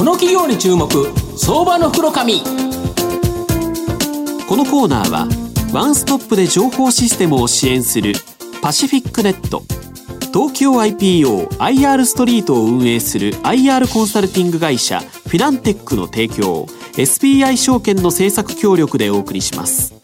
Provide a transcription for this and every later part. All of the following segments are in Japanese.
この企業に注目相場の袋紙。このコーナーはワンストップで情報システムを支援するパシフィックネット。東京 IPOIR ストリートを運営する IR コンサルティング会社フィナンテックの提供 SBI 証券の政策協力でお送りします。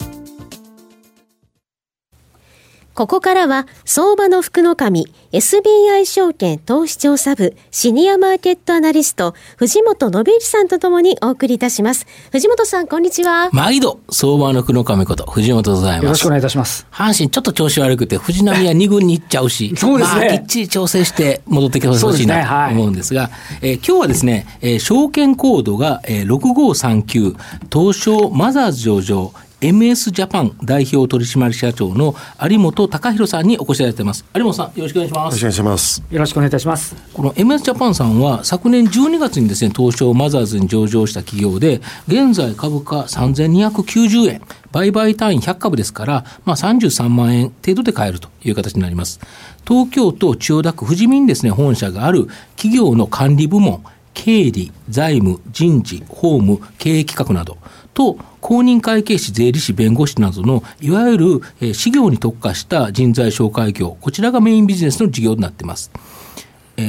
ここからは、相場の福の神、SBI 証券投資調査部、シニアマーケットアナリスト、藤本信之さんとともにお送りいたします。藤本さん、こんにちは。毎度、相場の福の神こと、藤本でございます。よろしくお願いいたします。阪神、ちょっと調子悪くて、藤波は2軍に行っちゃうし、そうですね。まあ、きっちり調整して戻ってきてほしいなと思うんですが、えー、今日はですね、えー、証券コードが、えー、6539、東証マザーズ上場、MS ジャパン代表取締社長の有本隆弘さんにお越しいただいてます。有本さん、よろしくお願いします。よろしくお願いします。よろしくお願いいたします。この MS ジャパンさんは昨年12月にですね、東証マザーズに上場した企業で、現在株価3290円、売買単位100株ですから、まあ33万円程度で買えるという形になります。東京都千代田区富士見にですね、本社がある企業の管理部門、経理、財務、人事、法務、経営企画などと、公認会計士、税理士、弁護士などのいわゆる、事業に特化した人材紹介業、こちらがメインビジネスの事業になっています。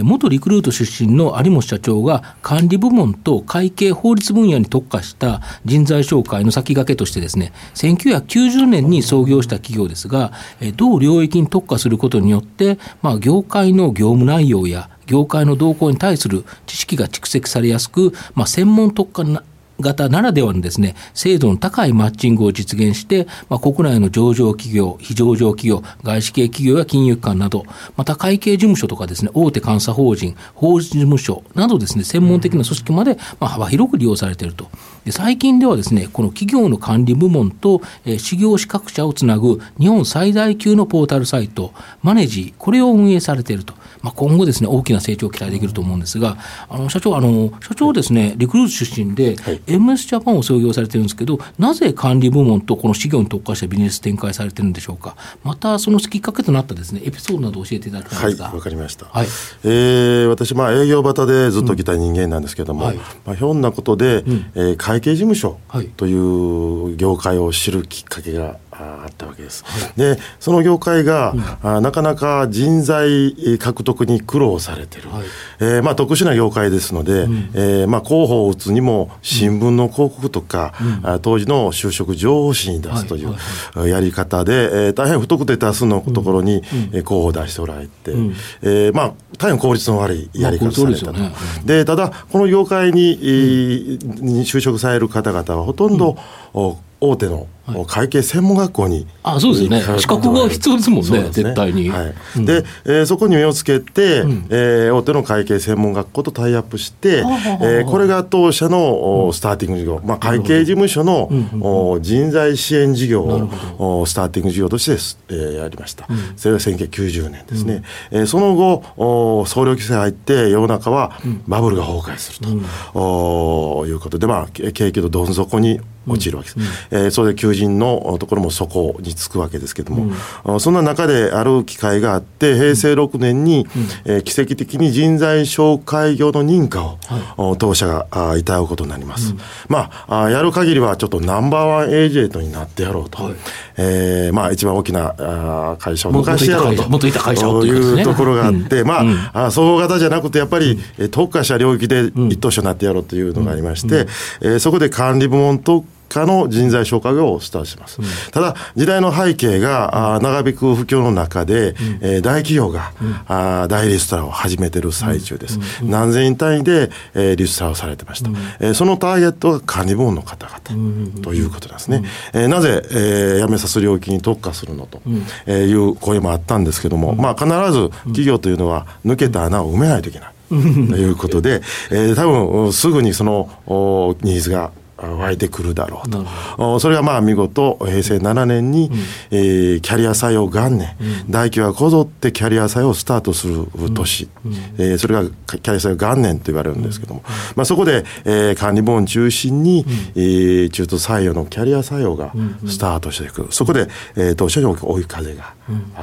元リクルート出身の有本社長が管理部門と会計法律分野に特化した人材紹介の先駆けとしてですね1990年に創業した企業ですが、同領域に特化することによって、まあ、業界の業務内容や業界の動向に対する知識が蓄積されやすく、まあ、専門特化な型ならではのですね、精度の高いマッチングを実現して、まあ、国内の上場企業、非上場企業、外資系企業や金融機関など、また会計事務所とかですね、大手監査法人、法事務所などですね、専門的な組織まで、まあ、幅広く利用されていると。で最近ではですね、この企業の管理部門と、えー、事業資格者をつなぐ日本最大級のポータルサイト、マネジー、これを運営されていると。まあ、今後ですね、大きな成長を期待できると思うんですが、あの社長、あの社長ですね、リクルート出身で、はい、MS ジャパンを創業されてるんですけど、なぜ管理部門とこの事業に特化したビジネス展開されてるんでしょうか？また、そのきっかけとなったですね、エピソードなど教えていただきたいんですが。はい、わかりました。はい、えー、私、まあ、営業型でずっと来た人間なんですけども、うんはい、まあ、ひょんなことで、うん、えー、会計事務所という業界を知るきっかけがあったわけです。はい、でその業界が、うん、あなかなか人材獲得に苦労されてる、はい、えー、まあ、特殊な業界ですので、うん、えー、まあ、広報を打つにも新聞の広告とか、うん、当時の就職情報誌に出すというやり方で、えー、大変不特定多数のところに、広報を出しておられて、うん、えー、まあ、大変効率の悪いやり方されたと。まあ、で、ね、ただこの業界に,、に就職される方々はほとんど、大手の会計専門学校に、あそうですよね。資格が必要ですもんね、ね。絶対に。はい。うん、で、えー、そこに目をつけて、うん、えー、大手の会計専門学校とタイアップして、うん、えー、これが当社の、スターティング事業、まあ、会計事務所の、うん、人材支援事業をスターティング事業として、えー、やりました、それが1990年ですね、うん、えー、その後総量規制入って世の中はバブルが崩壊すると、うん、いうことで、まあ、景気のどん底に落ちるわけです、うん、えー、それで求人のところもそこにつくわけですけども、うん、そんな中である機会があって平成6年に、うん、えー、奇跡的に人材紹介業の認可を、はい、当社があいただくことになります、うん、まああやる限りはちょっとナンバーワンエージェントになってやろうと、はい、えー、まあ一番大きなあ会社を昔やろうと。いた会社というところがあって、まあ、あ総合型じゃなくてやっぱり、特化した領域で一等賞になってやろうというのがありまして、うえそこで管理部門と化の人材紹介をスタートします。うん、ただ、時代の背景が、あ長引く不況の中で、うん、えー、大企業が、うん、あ大リストラを始めてる最中です。何千人単位で、えー、リストラをされてました。うん、えー、そのターゲットが管理部門の方々ということですね。えー、なぜ、えー、辞めさす領域に特化するのと、えいう声もあったんですけども、まあ、必ず企業というのは抜けた穴を埋めないといけない。ということで、えー、多分すぐにそのニーズが湧いてくるだろうと。それがまあ見事、平成7年に、うん、えー、キャリア採用元年、うん、大企業がこぞってキャリア採用をスタートする年、うん、えー、それがキャリア採用元年と言われるんですけども、まあ、そこで、えー、管理部門中心に、うん、えー、中途採用のキャリア採用がスタートしていく。そこで、えー、当初に追い風が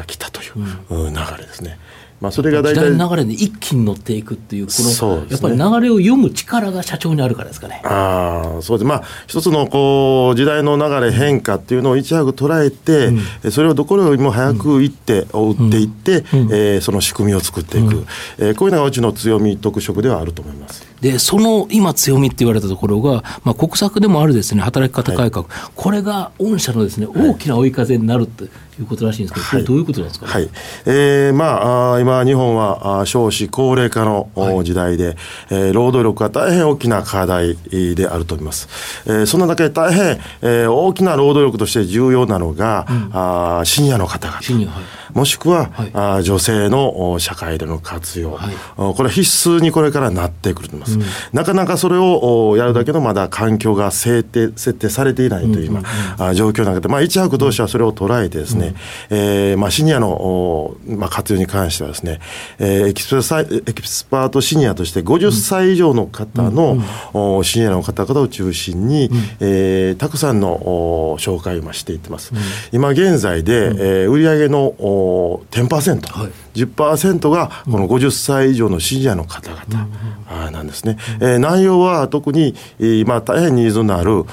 来たという流れですね。まあ、それが大時代体の流れに一気に乗っていくっていう、この、ね。やっぱり流れを読む力が社長にあるからですかね。ああ、そうです。まあ、一つのこう、時代の流れ変化っていうのをいち早く捉えて、えそれをどこよりも早く行って、追っていって、えーその仕組みを作っていく、えーこういうのがうちの強み、特色ではあると思います。で、その今強みって言われたところが、まあ、国策でもあるですね、働き方改革、これが御社のですね、大きな追い風になるっていうことらしいんですけど、これどういうことなんですか？ね。はい。えーまあ、今、日本は少子高齢化の、お時代で、えー労働力が大変大きな課題であると思います。えーそんなだけ大変、えー大きな労働力として重要なのが、あーシニアの方々。シニアはいもしくは、はいあー女性のお社会での活用、はいおこれは必須にこれからなってくると思います。なかなかそれをおやるだけのまだ環境が設定設定されていないという今、あー状況なので、まあ、一泊同士はそれを捉えてですね、えーまあ、シニアの、おまあ、活用に関してはですね、えーエキスパエキスパートシニアとして50歳以上の方の、おシニアの方々を中心に、えーたくさんのお紹介を今していってます。今現在で、えー売上のお10%、はい10%がこの50歳以上のシニアの方々なんですね。えー内容は特にえー今大変ニーズのある、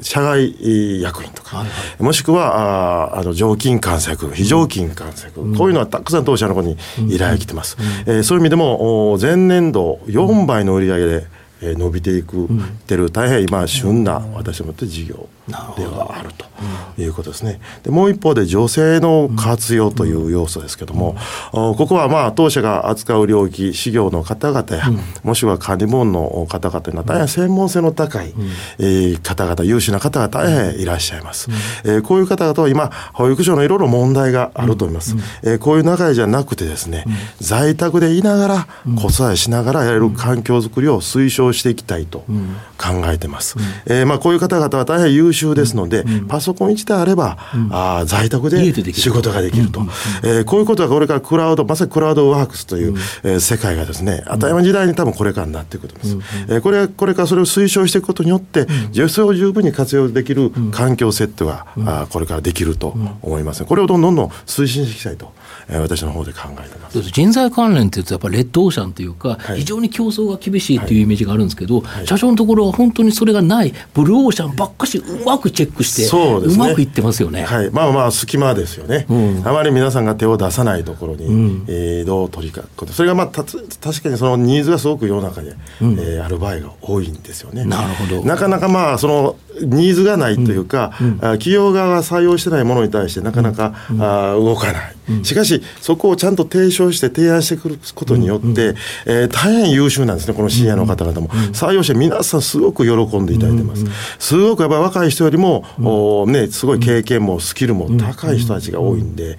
社外えー役員とか、もしくはあーあの常勤監索、非常勤監索、こういうのはたくさん当社の方に依頼来てます。えーそういう意味でもお前年度4倍の売り上げで、えー伸びていく、てる大変今旬な私どもと事業ではあるということですね。でもう一方で女性の活用という要素ですけども、おここはまあ当社が扱う領域、事業の方々や、もしくは管理部門の方々というのは大変専門性の高い、えー方々、優秀な方が大変いらっしゃいます。えーこういう方々は今、保育所のいろいろ問題があると思います。えーこういう中じゃなくてですね、在宅でいながら、子育てしながらやれる環境づくりを推奨していきたいと考えてます。えーまあこういう方々は大変優秀ですので、パソコン1台あれば、あー在宅で仕事ができると。えーこういうことがこれからクラウド、まさにクラウドワークスという、えー世界がですね、当たり前の時代に多分これからなっていくと思います。えーこれこれからそれを推奨していくことによって、女性を十分に活用できる環境設定が、あーこれからできると思います。これをどんどんどん推進していきたいと、えー私の方で考えてます。人材関連っていうと、やっぱりレッドオーシャンというか、はい。非常に競争が厳しいっていうイメージがあるんですけど、社長のところは本当にそれがない、ブルーオーシャンばっかしうまくチェックして、そうですね。まくいってますよね。はい、まあまあ隙間ですよね、あまり皆さんが手を出さないところに、えーどう取りかことそれがまあたつ確かにそのニーズがすごく世の中で、えーある場合が多いんですよね。なるほど。なかなかまあそのニーズがないというか、あ企業側が採用してないものに対してなかなか、あ動かない、しかしそこをちゃんと提唱して提案してくることによって、えー大変優秀なんですねこのシニアの方々も、採用して皆さんすごく喜んでいただいてます、すごくやっぱり若い人よりも、おね、すごい経験もスキルも高い人たちが多いんで、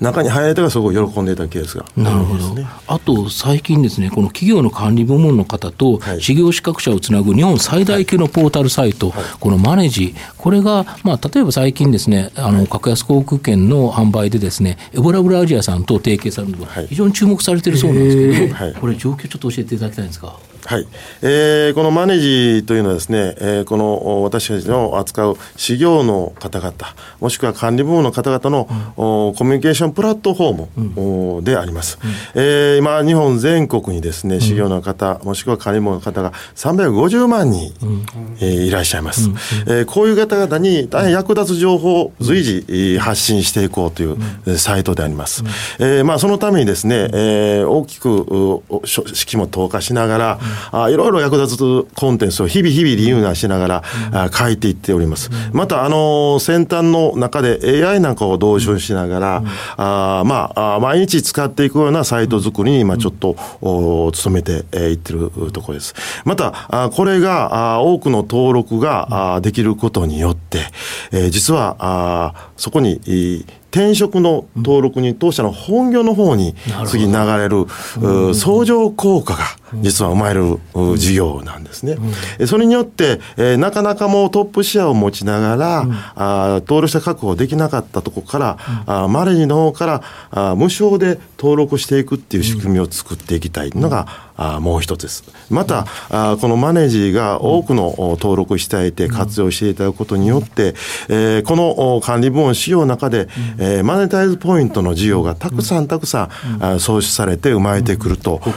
中に入れたがすごく喜んでいたケースがなるほど。あと最近ですね、この企業の管理部門の方とはい。事業資格者をつなぐ日本最大級のポータルサイト、このマネジ、これが、まあ、例えば最近ですね、あの格安航空券の販売でですね、エボラブラアジアさんと提携されるのがはい。非常に注目されているそうなんですけど、はい。これ、状況ちょっと教えていただきたいんですか。はい。えーこのマネジというのはですね、えーこのお私たちの扱う事業の方々、もしくは管理部門の方々の、おコミュニケーションプラットフォーム、おであります。えー今、日本全国にですね、事業の方、もしくは管理部門の方が350万人、えーいらっしゃいます。えーこういう方々に大変役立つ情報を随時、えー発信していこうという、えーサイトであります。えーまあ、そのためにですね、えー大きく式も投下しながら、あいろいろ役立つコンテンツを日々日々リニューアルしながら、あ書いていっております。また、あのー先端の中で AI なんかを導入しながら、あーまあ毎日使っていくようなサイト作りに今ちょっと、お努めてえーいってるところです。また、あーこれがあー多くの登録ができることによって、えー実はあーそこに、えー転職の登録に当社の本業の方に次流れる、う相乗効果が実は生まれるう事業なんですね。えそれによって、えーなかなかもうトップシェアを持ちながら、あー登録者確保できなかったところから、マレジの方からあー無償で登録していくっていう仕組みを作っていきたいのが、あーもう一つです。また、あーこのマネージが多くのお登録していて活用していただくことによって、えーこのお管理部門仕様の中で、ええー、マネタイズポイントの事業がたくさんたくさん、うん、創出されて生まれてくると、う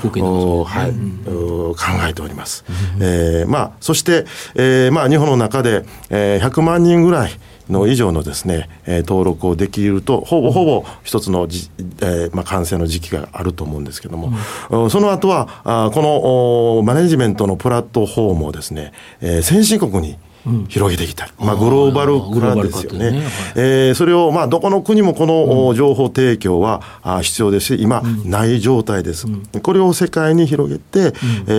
ん。はい、考えております。うん、えー、まあ、そして、えーまあ、日本の中で、えー、100万人ぐらいの以上のですね、えー、登録をできるとほぼほぼ一つのじ、えーまあ、完成の時期があると思うんですけども、うん、その後はあこのマネジメントのプラットフォームをですね、えー、先進国に広げていきたい、うん、まあ、グローバル化ですよね、ね。はい、えー、それを、まあ、どこの国もこの情報提供は必要ですし、今、ない状態です、うん、これを世界に広げて、うん、え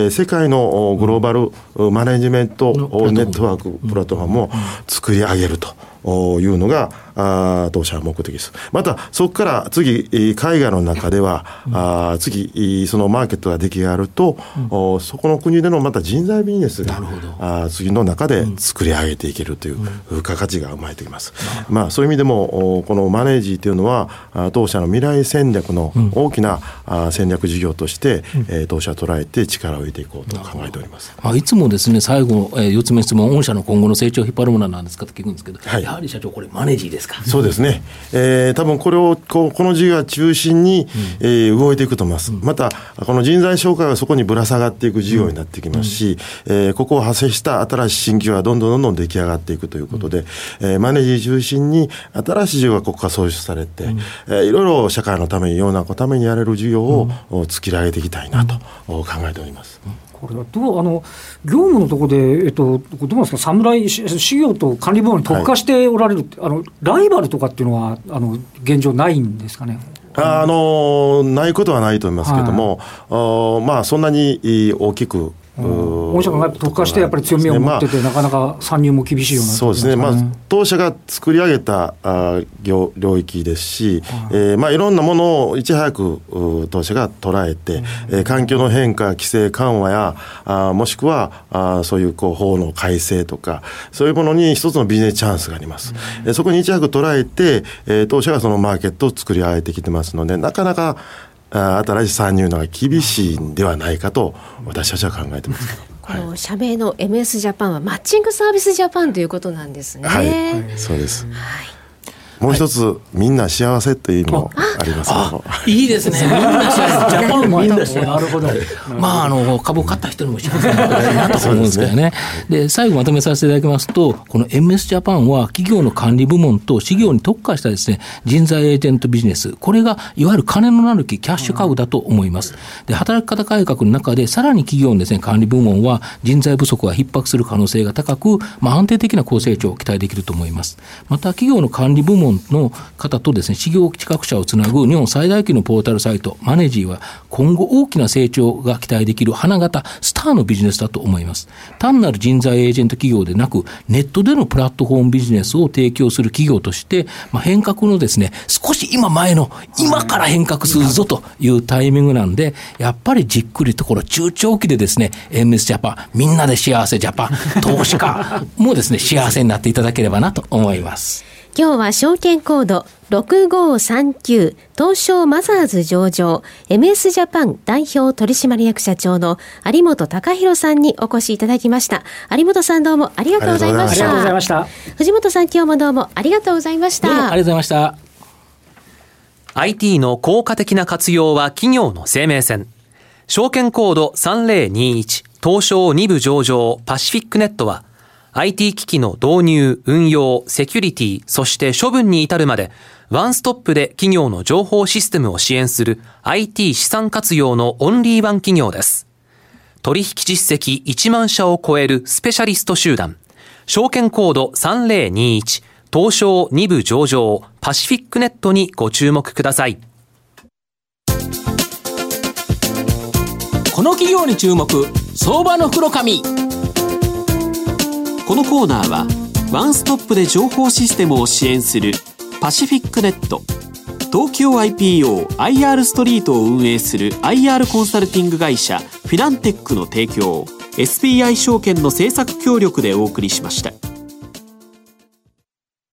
ー、世界のグローバルマネジメントネットワーク、プラットフォームを作り上げると。いうのがあ当社は目的です。また、そこから次、海外の中では、うん、あ次、そのマーケットが出来上がると、うん、そこの国でのまた人材ビジネスがあ次の中で作り上げていけるという付加価値が生まれてきます。うん、まあ、そういう意味でも、このマネージというのは、当社の未来戦略の大きな、あ戦略事業として、え当社を捉えて力を入れていこうと考えております。まあ、いつもですね、最後、えー、4つ目質問、御社の今後の成長を引っ張るものなんですかと聞くんですけど、はい。やはり社長、これ、マネージですか？そうですね。えー、多分これを、ここの事業は中心に、うん、えー、動いていくと思います。うん、また、この人材紹介はそこにぶら下がっていく事業になってきますし、うん、えー、ここを派生した新しい新規はどんどんどんどん出来上がっていくということで、うん、えー、マネージ中心に新しい事業が国家創出されて、うん、えー、いろいろ社会のために、世の中のためにやれる事業を、作り上げていきたいなと考えております。これはどうあの業務のところで、えっと、どうなんですか、侍、事業と管理部門に特化しておられる、はい、あのライバルとかっていうのは、あの現状、ないんですかね。あのないことはないと思いますけれども、はい、まあ、そんなに大きく御社が特化してやっぱり強みを持ってて、なかなか参入も厳しいような、そうですね、まあ、当社が作り上げたあ領領域ですし、はい。えーまあ、いろんなものをいち早く当社が捉えて、うん、えー、環境の変化、規制緩和や、あもしくはあそういうこう法の改正とか、そういうものに一つのビジネスチャンスがあります。うん、そこにいち早く捉えて、えー、当社がそのマーケットを作り上げてきてますので、なかなか新しい参入のが厳しいんではないかと私たちは考えてますこの社名の MS ジャパンはマッチングサービスジャパンということなんですね。はい、そうです。はいもう一つ、はい、みんな幸せというのもありますいいですね。みんな幸せ。ジャパンみんな幸せ。なるほど。まあ、あの、株買った人にも幸せなと思うんですけどね。で、最後まとめさせていただきますと、この MS ジャパンは企業の管理部門と事業に特化したですね、人材エージェントビジネス。これが、いわゆる金のなる木、キャッシュカウだと思います。で、働き方改革の中で、さらに企業のですね、管理部門は人材不足が逼迫する可能性が高く、まあ、安定的な高成長を期待できると思います。また、企業の管理部門本の方とですね、事業企画者をつなぐ日本最大級のポータルサイト、マネジーは今後大きな成長が期待できる花形、スターのビジネスだと思います。単なる人材エージェント企業でなく、ネットでのプラットフォームビジネスを提供する企業として、まあ、変革のですね、少し今前の、今から変革するぞというタイミングなんで、やっぱりじっくりところ中長期でですね、MS ジャパン、みんなで幸せジャパン、投資家もですね、幸せになっていただければなと思います。今日は証券コード6539東証マザーズ上場 MS ジャパン代表取締役社長の有本隆弘さんにお越しいただきました。有本さんどうもありがとうございました。ありがとうございました。藤本さん今日もどうもありがとうございました。ありがとうございました。IT の効果的な活用は企業の生命線。証券コード3021東証2部上場パシフィックネットは IT 機器の導入、運用、セキュリティ、そして処分に至るまで、ワンストップで企業の情報システムを支援する IT 資産活用のオンリーワン企業です。取引実績1万社を超えるスペシャリスト集団、証券コード3021、東証2部上場、パシフィックネットにご注目ください。この企業に注目、相場の袋紙。このコーナーはワンストップで情報システムを支援するパシフィックネット東京 IPOIR ストリートを運営する IR コンサルティング会社フィナンテックの提供 SBI 証券の政策協力でお送りしました。